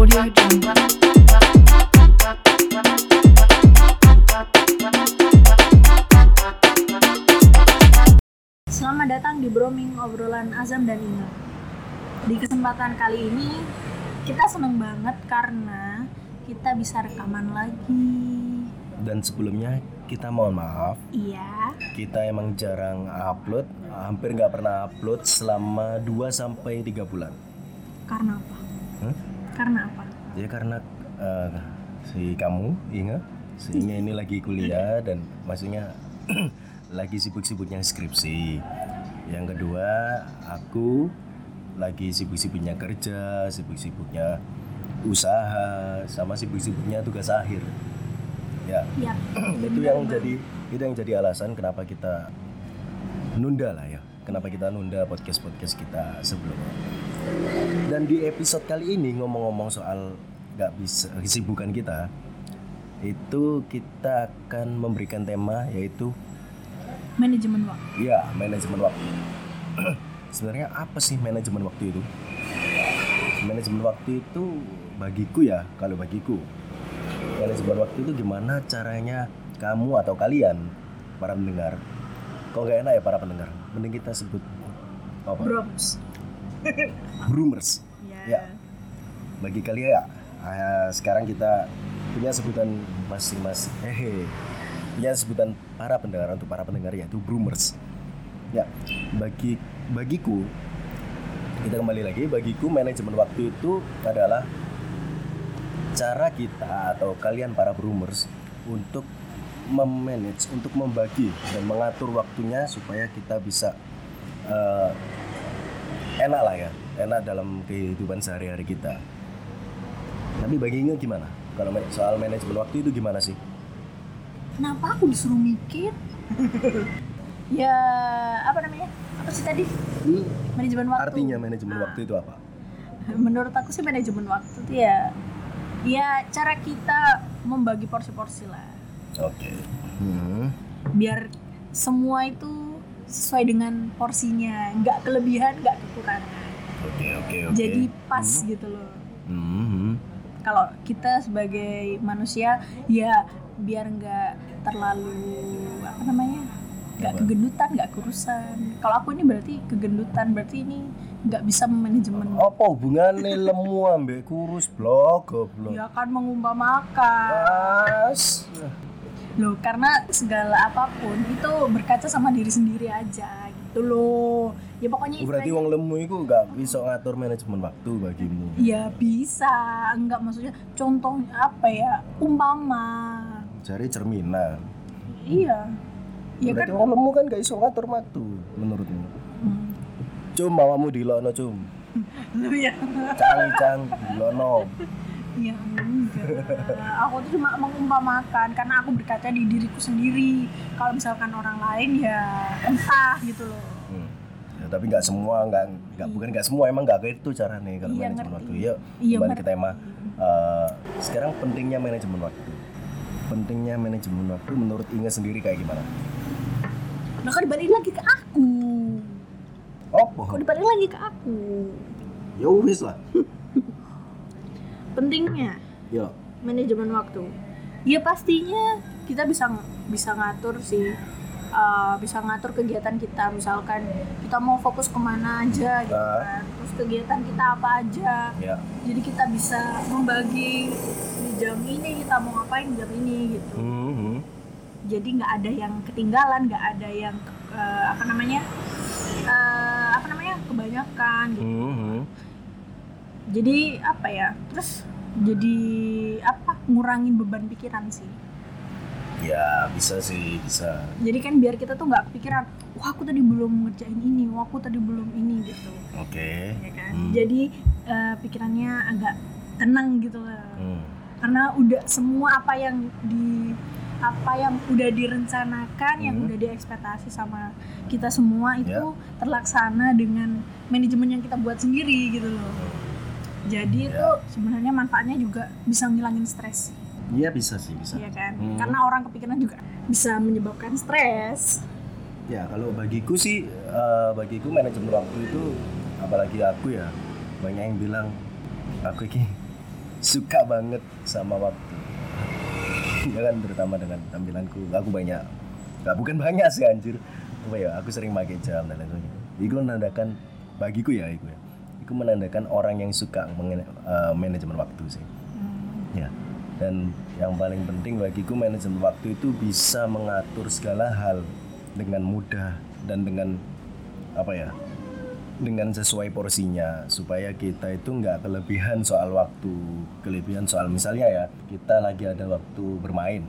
Selamat datang di Broming obrolan Azam dan Inga. Di kesempatan kali ini kita seneng banget karena kita bisa rekaman lagi. Dan sebelumnya kita mohon maaf, Iya, kita emang jarang upload, hampir nggak pernah upload selama 2 sampai 3 bulan. karena apa? Hah? Karena apa? Ya karena eh, si kamu, Inga, si Inga ini lagi kuliah dan maksudnya lagi sibuk-sibuknya skripsi. Yang kedua, aku lagi sibuk-sibuknya kerja, sibuk-sibuknya usaha, sama sibuk-sibuknya tugas akhir. Ya, Ya, itu yang jadi itu yang jadi alasan kenapa kita nunda lah ya kenapa kita nunda podcast podcast kita sebelumnya. Dan di episode kali ini ngomong-ngomong soal nggak bisa kesibukan kita itu kita akan memberikan tema yaitu manajemen waktu. ya manajemen waktu. Sebenarnya apa sih manajemen waktu itu? Manajemen waktu itu bagiku ya kalau bagiku. Manajemen waktu itu gimana caranya kamu atau kalian para pendengar kok gak enak ya para pendengar? Mending kita sebut apa? Broms. Broomers. Ya. Ya. bagi kalian ya ah, sekarang kita punya sebutan masing-masing. Hehe. Punya sebutan para pendengar untuk para pendengar yaitu Broomers. Ya. Bagi bagiku kita kembali lagi. Bagiku manajemen waktu itu adalah cara kita atau kalian para Broomers untuk memanage untuk membagi dan mengatur waktunya supaya kita bisa eh, enak lah ya enak dalam kehidupan sehari-hari kita tapi bagi Inge gimana kalau soal manajemen waktu itu gimana sih Kenapa aku disuruh mikir? ya, apa namanya? Apa sih tadi? Manajemen waktu. artinya manajemen Ah. waktu itu apa Menurut aku sih manajemen waktu itu ya ya cara kita membagi porsi-porsi lah. Oke Hmm. Biar semua itu sesuai dengan porsinya, nggak kelebihan, nggak kekurangan. oke oke oke Jadi pas gitu loh. Hmm. Kalau kita sebagai manusia ya biar nggak terlalu apa namanya nggak kegendutan nggak kurusan kalau aku ini berarti kegendutan berarti ini nggak bisa manajemen apa hubungannya lemu ambek kurus blok goblok ya kan mengumpamakan Mas. Loh karena segala apa pun itu berkaca sama diri sendiri aja gitu loh. Ya pokoknya berarti istilahnya- wong lemu itu nggak bisa ngatur manajemen waktu bagimu. Ya bisa. Enggak maksudnya contohnya apa ya? Umpama. Cari cerminan. Iya. Ya kan? berarti wong lemu kan gak bisa ngatur waktu menurutmu. Hmm. cum mawamu dilono cum. Lu ya. Cang cang dilono Ya enggak. Aku tuh cuma mengumpamakan karena aku berkaca di diriku sendiri. Kalau misalkan orang lain ya entah gitu loh. Hmm. Ya, tapi nggak semua nggak nggak bukan nggak semua emang nggak kayak itu caranya kalau Iya, manajemen ngerti. waktu ya Iya, kembali ke tema Eh, sekarang pentingnya manajemen waktu pentingnya manajemen waktu menurut Inge sendiri kayak gimana Nah kan dibalik lagi ke aku. Apa? Kok dibalik lagi ke aku? Ya wis lah. Pentingnya Ya. manajemen waktu. Ya pastinya kita bisa bisa ngatur sih. Uh, bisa ngatur kegiatan kita misalkan kita mau fokus ke mana aja gitu Ah. kan terus kegiatan kita apa aja Ya. jadi kita bisa membagi di jam ini kita mau ngapain di jam ini gitu Mhm. jadi nggak ada yang ketinggalan nggak ada yang eh, apa namanya eh, apa namanya kebanyakan gitu Mhm. Jadi apa ya terus jadi apa ngurangin beban pikiran sih Ya bisa sih bisa. jadi kan biar kita tuh nggak kepikiran wah aku tadi belum ngerjain ini wah aku tadi belum ini gitu Oke. ya kan Hmm. jadi eh, pikirannya agak tenang gitu lah Hmm. karena udah semua apa yang di apa yang udah direncanakan yang Hmm. udah diekspektasi sama kita semua itu Ya. terlaksana dengan manajemen yang kita buat sendiri gitu loh jadi itu sebenarnya manfaatnya juga bisa ngilangin stres. Iya bisa sih bisa. ya kan? Hmm. karena orang kepikiran juga bisa menyebabkan stres. Ya kalau bagiku sih, eh, bagiku manajemen waktu itu, apalagi aku ya, banyak yang bilang aku ini suka banget sama waktu. Ya kan terutama dengan tampilanku. Aku banyak gak bukan banyak sih anjir. Apa ya aku sering pakai jam dan lain sebagainya itu menandakan bagiku ya itu ya itu menandakan orang yang suka eh, manajemen waktu sih. Ya. Dan yang paling penting bagiku manajemen waktu itu bisa mengatur segala hal dengan mudah dan dengan apa ya dengan sesuai porsinya supaya kita itu nggak kelebihan soal waktu kelebihan soal misalnya ya kita lagi ada waktu bermain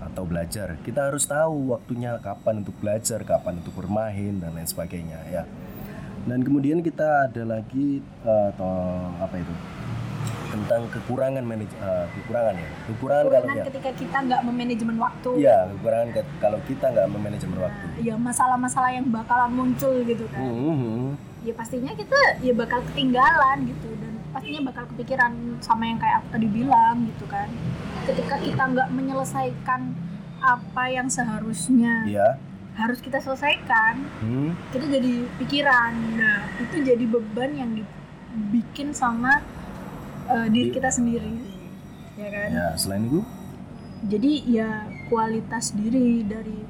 atau belajar kita harus tahu waktunya kapan untuk belajar kapan untuk bermain dan lain sebagainya ya dan kemudian kita ada lagi eh, atau apa itu? Tentang kekurangan manaj eh, kekurangan ya? Kekurangan kalau Kekurangan ya ketika kita nggak memanajemen waktu. Iya, kekurangan ke- kalau kita nggak memanajemen waktu. Ya masalah-masalah yang bakalan muncul gitu kan. Mhm. ya pastinya kita ya bakal ketinggalan gitu. Dan pastinya bakal kepikiran sama yang kayak aku tadi bilang gitu kan. Ketika kita nggak menyelesaikan apa yang seharusnya. Iya. Harus kita selesaikan Hmm. kita jadi pikiran nah itu jadi beban yang dibikin sama uh, diri Di- kita sendiri ya kan Ya, selain itu jadi ya kualitas diri dari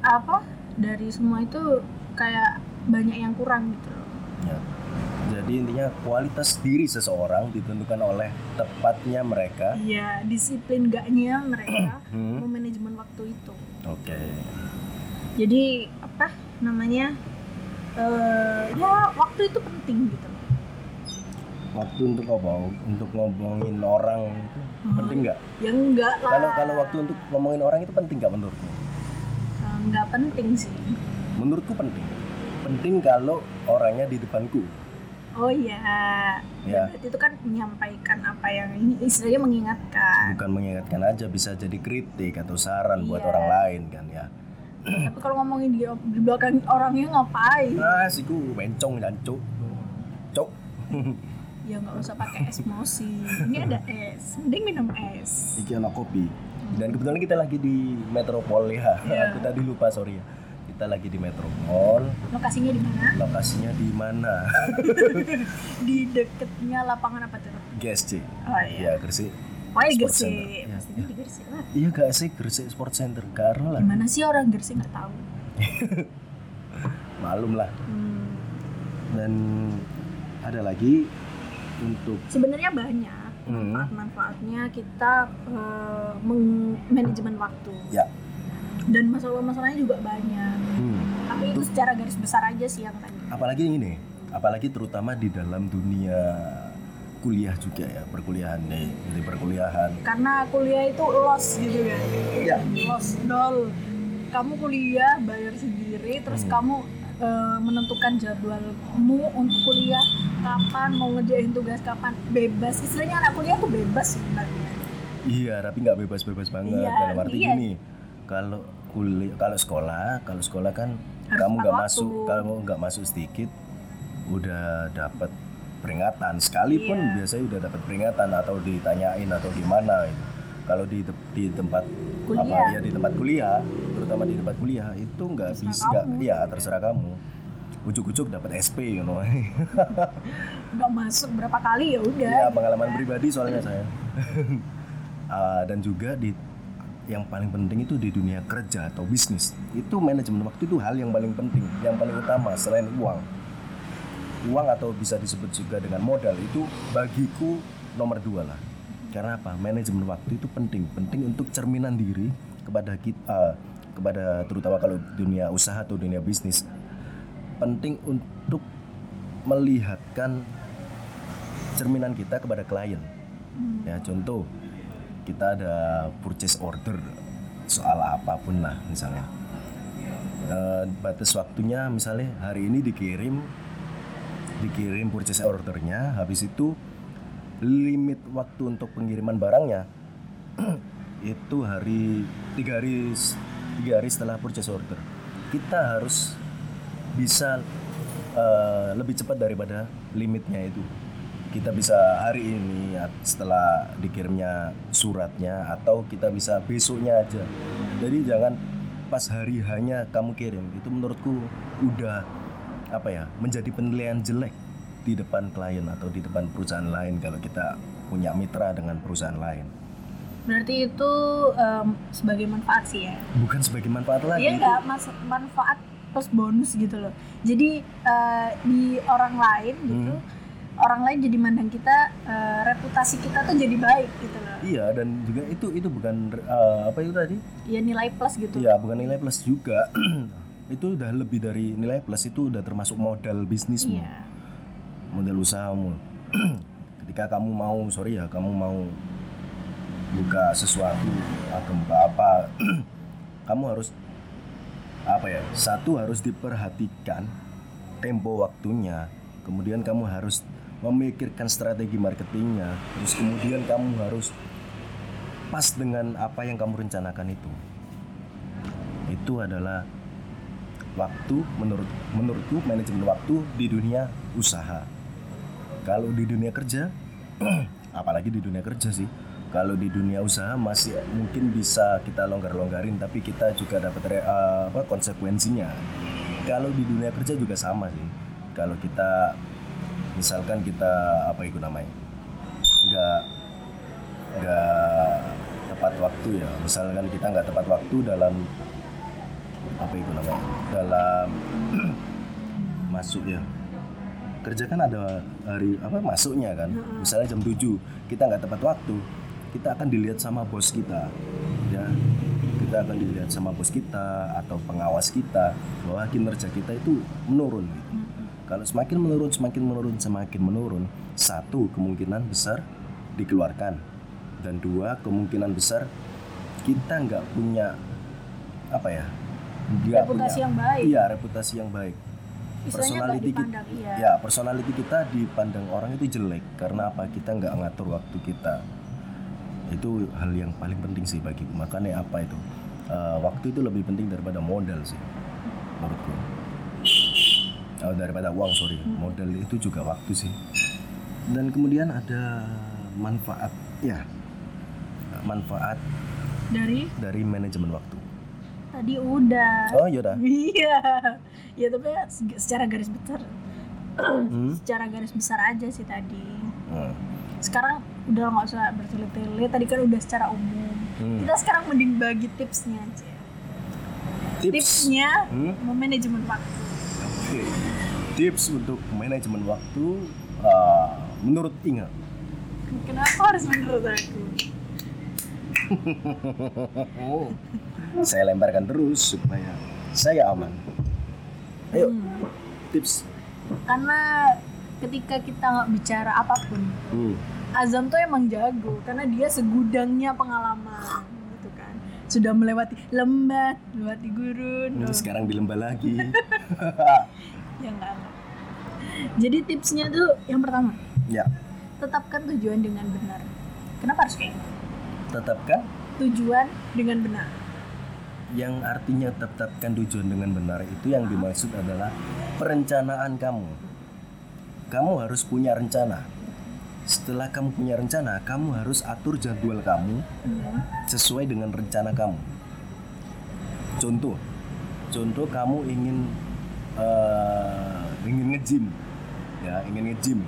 apa dari semua itu kayak banyak yang kurang gitu loh Ya. Jadi intinya kualitas diri seseorang ditentukan oleh tepatnya mereka. Iya, disiplin gaknya mereka Hmm. memanajemen waktu itu. Oke. Jadi apa namanya? eh ya waktu itu penting gitu. Waktu untuk apa? Untuk ngomongin orang itu Hmm. penting nggak? Ya enggak lah. Kalau kalau waktu untuk ngomongin orang itu penting nggak menurutmu? Eh, enggak penting sih. Menurutku penting. Penting kalau orangnya di depanku. Oh iya. Ya. Berarti itu kan menyampaikan apa yang ini istilahnya mengingatkan. Bukan mengingatkan aja bisa jadi kritik atau saran buat Iya. orang lain kan ya. Tapi kalau ngomongin di, di belakang orangnya ngapain? Nah, siku bencong dan cuk. Cuk. Ya nggak usah pakai es mosi. Ini ada es. Mending minum es. Iki anak kopi. Dan kebetulan kita lagi di Metropol ya. Iya. Aku tadi lupa sorry ya. Kita lagi di Metropol. Lokasinya di mana? Lokasinya di mana? Di deketnya lapangan apa tuh? GSC. Oh iya. Iya, Gresik. Sport Gresik. Iya. Pastinya di Gresik lah. Iya gak sih Gresik Sport Center karena lah Gimana sih orang Gresik nggak tahu? malum lah. Hmm. Dan ada lagi untuk Sebenarnya banyak Hmm. manfaat-manfaatnya kita eh, manajemen waktu. ya. Dan masalah-masalahnya juga banyak. Hmm. Tapi itu secara garis besar aja sih yang tadi. Apalagi ini, apalagi terutama di dalam dunia kuliah juga ya, perkuliahan nih, di perkuliahan. Karena kuliah itu los gitu kan. Ya. Los nol. Kamu kuliah bayar sendiri, terus Hmm. kamu eh, menentukan jadwalmu untuk kuliah kapan mau ngerjain tugas kapan bebas istilahnya anak kuliah tuh bebas sebenarnya Iya, tapi nggak bebas-bebas banget. Iya, Dalam arti iya. gini, kalau kuliah, kalau sekolah, kalau sekolah kan Harus kamu nggak masuk, kamu nggak masuk sedikit, udah dapat peringatan. Sekalipun Iya. biasanya udah dapat peringatan atau ditanyain atau gimana. Gitu. Kalau di di tempat apa Kuliah. ya di tempat kuliah, terutama di tempat kuliah itu nggak bisa, kamu. ya terserah kamu. Ujuk-ujuk dapat SP, you know. nggak masuk berapa kali ya udah Iya pengalaman pribadi soalnya saya. Ah, dan juga di yang paling penting itu di dunia kerja atau bisnis itu manajemen waktu itu hal yang paling penting, yang paling utama selain uang. Uang atau bisa disebut juga dengan modal itu bagiku nomor dua lah. Karena apa? Manajemen waktu itu penting, penting untuk cerminan diri kepada kita, kepada terutama kalau dunia usaha atau dunia bisnis, penting untuk melihatkan cerminan kita kepada klien. Ya contoh kita ada purchase order soal apa pun lah misalnya. Eh, batas waktunya misalnya hari ini dikirim dikirim purchase ordernya habis itu limit waktu untuk pengiriman barangnya itu hari tiga hari tiga hari setelah purchase order. Kita harus bisa eh, lebih cepat daripada limitnya itu. Kita bisa hari ini setelah dikirimnya suratnya atau kita bisa besoknya aja. Jadi jangan pas hari hanya kamu kirim itu menurutku udah apa ya menjadi penilaian jelek di depan klien atau di depan perusahaan lain kalau kita punya mitra dengan perusahaan lain. Berarti itu em, sebagai manfaat sih ya. Bukan sebagai manfaat lagi. Iya nggak mas manfaat plus bonus gitu loh. Jadi eh, di orang lain gitu, Hmm. orang lain jadi mandang kita eh, reputasi kita tuh jadi baik gitu loh. Iya dan juga itu itu bukan eh, apa itu tadi? Ya nilai plus gitu. Iya bukan nilai plus juga. itu udah lebih dari nilai plus itu udah termasuk modal bisnismu. Iya. model usahamu ketika kamu mau sorry ya kamu mau buka sesuatu atau buka apa kamu harus apa ya satu harus diperhatikan tempo waktunya kemudian kamu harus memikirkan strategi marketingnya terus kemudian kamu harus pas dengan apa yang kamu rencanakan itu itu adalah waktu menurut menurutku manajemen waktu di dunia usaha. Kalau di dunia kerja apalagi di dunia kerja sih kalau di dunia usaha masih mungkin bisa kita longgar-longgarin tapi kita juga dapat eh, apa konsekuensinya. Kalau di dunia kerja juga sama sih. Kalau kita misalkan kita apa itu namanya nggak nggak tepat waktu ya. Misalkan kita nggak tepat waktu dalam apa itu namanya? Dalam masuk ya kerja kan ada hari apa masuknya kan? Misalnya jam 7 kita nggak tepat waktu kita akan dilihat sama bos kita ya. Kita akan dilihat sama bos kita atau pengawas kita bahwa kinerja kita itu menurun gitu. kalau semakin menurun semakin menurun semakin menurun satu kemungkinan besar dikeluarkan. Dan dua kemungkinan besar kita nggak punya apa ya nggak Reputasi punya- yang baik. iya reputasi yang baik. Personality kita dipandang, iya. ya personality kita dipandang orang itu jelek karena apa? Kita nggak ngatur waktu kita. Itu hal yang paling penting sih bagiku makanya apa itu? Eh, waktu itu lebih penting daripada modal sih menurutku Oh, daripada uang sorry. Modal itu juga waktu sih. Dan kemudian ada manfaat ya. Manfaat Dari? dari manajemen waktu tadi udah. oh yaudah Iya. Ya tapi se- secara garis besar Hmm. secara garis besar aja sih tadi. Hmm. Sekarang udah nggak usah bertele-tele. Tadi kan udah secara umum. Hmm. Kita sekarang mending bagi tipsnya aja. tips Tipsnya Hmm? memanajemen waktu. Oke. Tips untuk manajemen waktu uh, menurut Inga. Kenapa harus menurut aku? Saya lemparkan terus supaya saya aman. Ayo, Hmm. tips. Karena ketika kita nggak bicara apa pun, Hmm. Azam tuh emang jago karena dia segudangnya pengalaman gitu kan. Sudah melewati lembah, melewati gurun. Oh, sekarang di lembah lagi. ya enggak, enggak. Jadi tipsnya tuh yang pertama, ya, tetapkan tujuan dengan benar. Kenapa harus kayak gitu? tetapkan Tujuan dengan benar. Yang artinya tetapkan tujuan dengan benar itu yang dimaksud adalah perencanaan kamu. Kamu harus punya rencana. Setelah kamu punya rencana, kamu harus atur jadwal kamu sesuai dengan rencana kamu. Contoh, contoh kamu ingin eh, ingin nge-gym, ya ingin nge-gym,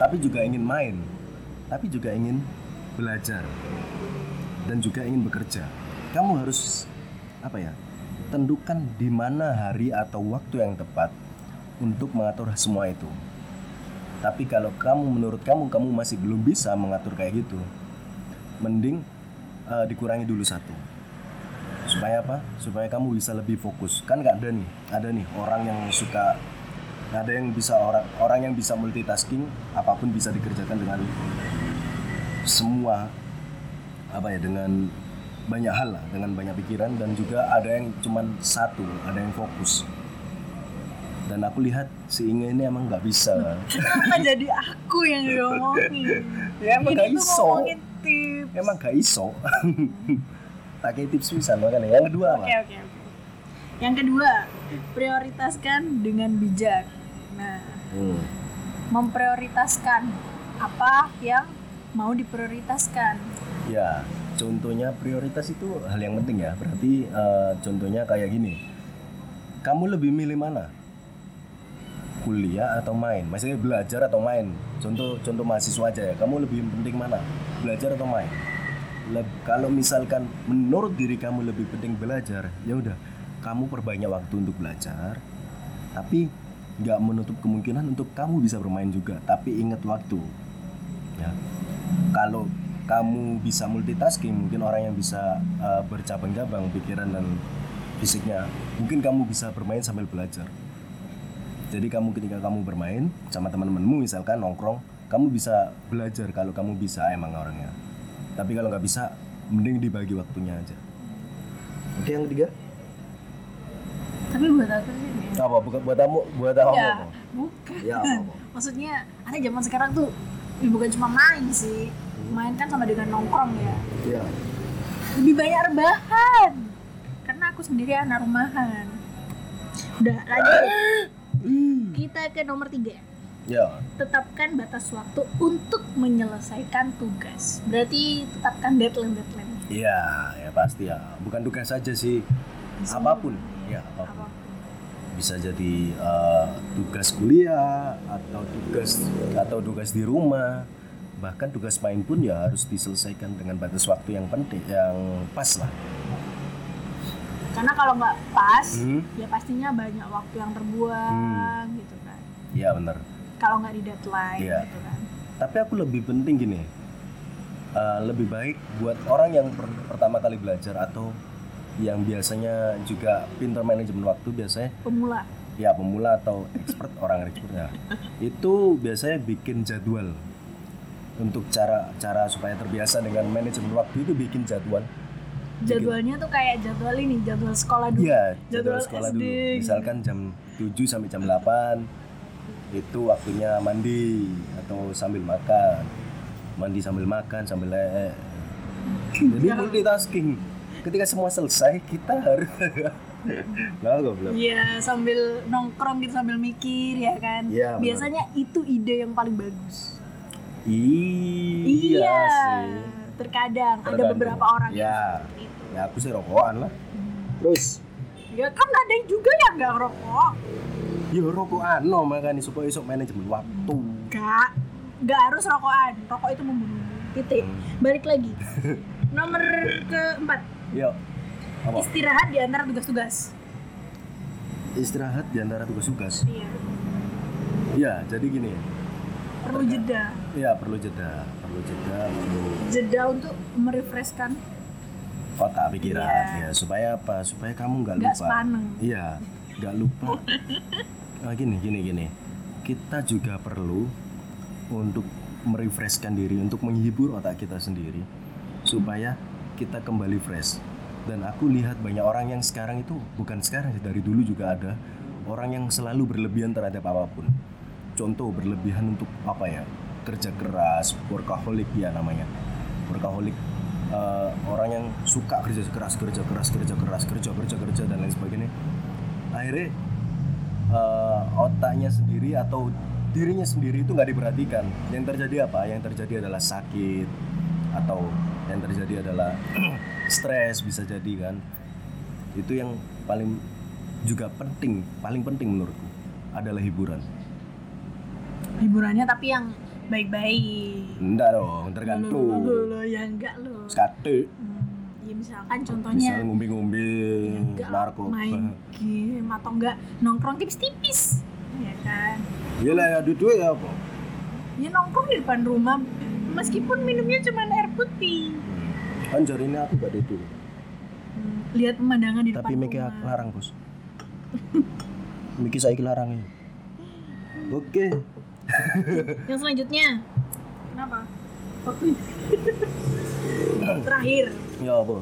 tapi juga ingin main, tapi juga ingin belajar dan juga ingin bekerja. Kamu harus apa ya? Tentukan di mana hari atau waktu yang tepat untuk mengatur semua itu. Tapi kalau kamu menurut kamu kamu masih belum bisa mengatur kayak gitu, mending eh, dikurangi dulu satu supaya apa supaya kamu bisa lebih fokus kan nggak ada nih ada nih orang yang suka ada yang bisa orang orang yang bisa multitasking apa pun bisa dikerjakan dengan semua apa ya dengan banyak hal lah dengan banyak pikiran dan juga ada yang cuman satu ada yang fokus dan aku lihat si Inge ini emang nggak bisa Kenapa jadi aku yang ngomongin? ya emang tuh iso tips. emang gak iso pakai tips bisa makanya yang kedua Oke apa oke oke. Yang kedua, prioritaskan dengan bijak. Nah, Hmm. memprioritaskan apa yang mau diprioritaskan. ya contohnya prioritas itu hal yang penting ya. Berarti eh, contohnya kayak gini. Kamu lebih milih mana? Kuliah atau main? Maksudnya belajar atau main? Contoh contoh mahasiswa aja ya. Kamu lebih penting mana? Belajar atau main? Leb- kalau misalkan menurut diri kamu lebih penting belajar ya udah. Kamu perbanyak waktu untuk belajar tapi nggak menutup kemungkinan untuk kamu bisa bermain juga. Tapi ingat waktu ya. Kalau kamu bisa multitasking mungkin orang yang bisa uh, bercabang-cabang pikiran dan fisiknya. Mungkin kamu bisa bermain sambil belajar. Jadi kamu ketika kamu bermain sama teman-temanmu misalkan nongkrong kamu bisa belajar kalau kamu bisa emang orangnya. Tapi kalau nggak bisa mending dibagi waktunya aja. Oke yang ketiga? Tapi buat aku sih ya. apa? Bukan buat kamu? Buat kamu ya bukan. Ya apa, apa? maksudnya anak zaman sekarang tuh ya bukan cuma main sih main kan sama dengan nongkrong ya. Ya lebih banyak rebahan. Karena aku sendiri anak rumahan. Udah lanjut. Kita ke nomor tiga. Ya tetapkan batas waktu untuk menyelesaikan tugas. Berarti tetapkan deadline deadline. Iya, ya pasti ya. Bukan tugas saja sih, apa pun. Ya, apa pun. apa Bisa jadi eh, tugas kuliah atau tugas atau tugas di rumah. Bahkan tugas main pun ya harus diselesaikan dengan batas waktu yang penting, yang pas lah. karena kalau nggak pas Hmm. ya pastinya banyak waktu yang terbuang gitu kan Iya benar. kalau nggak di deadline Iya. gitu kan Tapi aku lebih penting gini, eh, lebih baik buat orang yang per- pertama kali belajar atau yang biasanya juga pintar manajemen waktu biasanya pemula ya pemula atau expert orang expert ya itu biasanya bikin jadwal untuk cara cara supaya terbiasa dengan manajemen waktu itu bikin jadwal. Jadwalnya tuh kayak jadwal ini jadwal sekolah dulu. Iya Jadwal jadwal sekolah SD dulu. Misalkan jam 7 sampai jam 8 itu waktunya mandi atau sambil makan. Mandi sambil makan sambil le jadi multitasking. Ketika semua selesai kita harus nah Iya sambil nongkrong gitu sambil mikir ya kan. Benar. Biasanya itu ide yang paling bagus. Iya sih Terkadang, ada Tergantung. beberapa orang yang Ya. itu. ya aku sih rokokan lah terus Ya kan ada yang juga yang nggak ngerokok. ya rokokan no makanya supaya esok manajemen waktu Enggak, nggak harus rokokan. Rokok itu membunuh. Titik. Hmm. Balik lagi. Nomor keempat, yuk apa istirahat di antara tugas-tugas. istirahat di antara tugas-tugas Iya. ya jadi gini Perlu jeda. Ya perlu jeda perlu jeda perlu Jeda untuk merefreshkan. Otak pikiran Iya. ya supaya apa? Supaya kamu nggak lupa. sepaneng. iya nggak lupa. Nah, gini gini gini. Kita juga perlu untuk merefreshkan diri untuk menghibur otak kita sendiri supaya kita kembali fresh. Dan aku lihat banyak orang yang sekarang itu bukan sekarang dari dulu juga ada orang yang selalu berlebihan terhadap apa pun. Contoh berlebihan untuk apa ya kerja keras workaholic ya namanya. Workaholic eh, orang yang suka kerja keras kerja keras kerja keras kerja kerja kerja dan lain sebagainya. Akhirnya eh, otaknya sendiri atau dirinya sendiri itu nggak diperhatikan. Yang terjadi apa? Yang terjadi adalah sakit atau yang terjadi adalah stres bisa jadi kan. Itu yang paling juga penting paling penting menurutku adalah hiburan. Hiburannya tapi yang baik-baik. enggak dong tergantung. Lo, lo, ya enggak lo. skate Hmm, ya misalkan contohnya misal ngumbi-ngumbi lah, narkoba. main game atau enggak nongkrong tipis-tipis ya kan? Iya lah ya duduk ya apa? Ya nongkrong di depan rumah meskipun minumnya cuma air putih. Kan jari ini aku gak duduk Hmm, lihat pemandangan di depan tapi Miki rumah. larang bos. Miki saya larang ya. Oke yang selanjutnya. Kenapa? Waktu terakhir. Ya apa?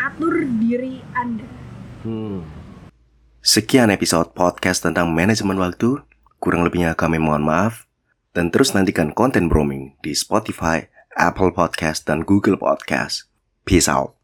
Atur diri anda. Hmm. sekian episode podcast tentang manajemen waktu. Kurang lebihnya kami mohon maaf. Dan terus nantikan konten broming di Spotify, Apple Podcast, dan Google Podcast. Peace out.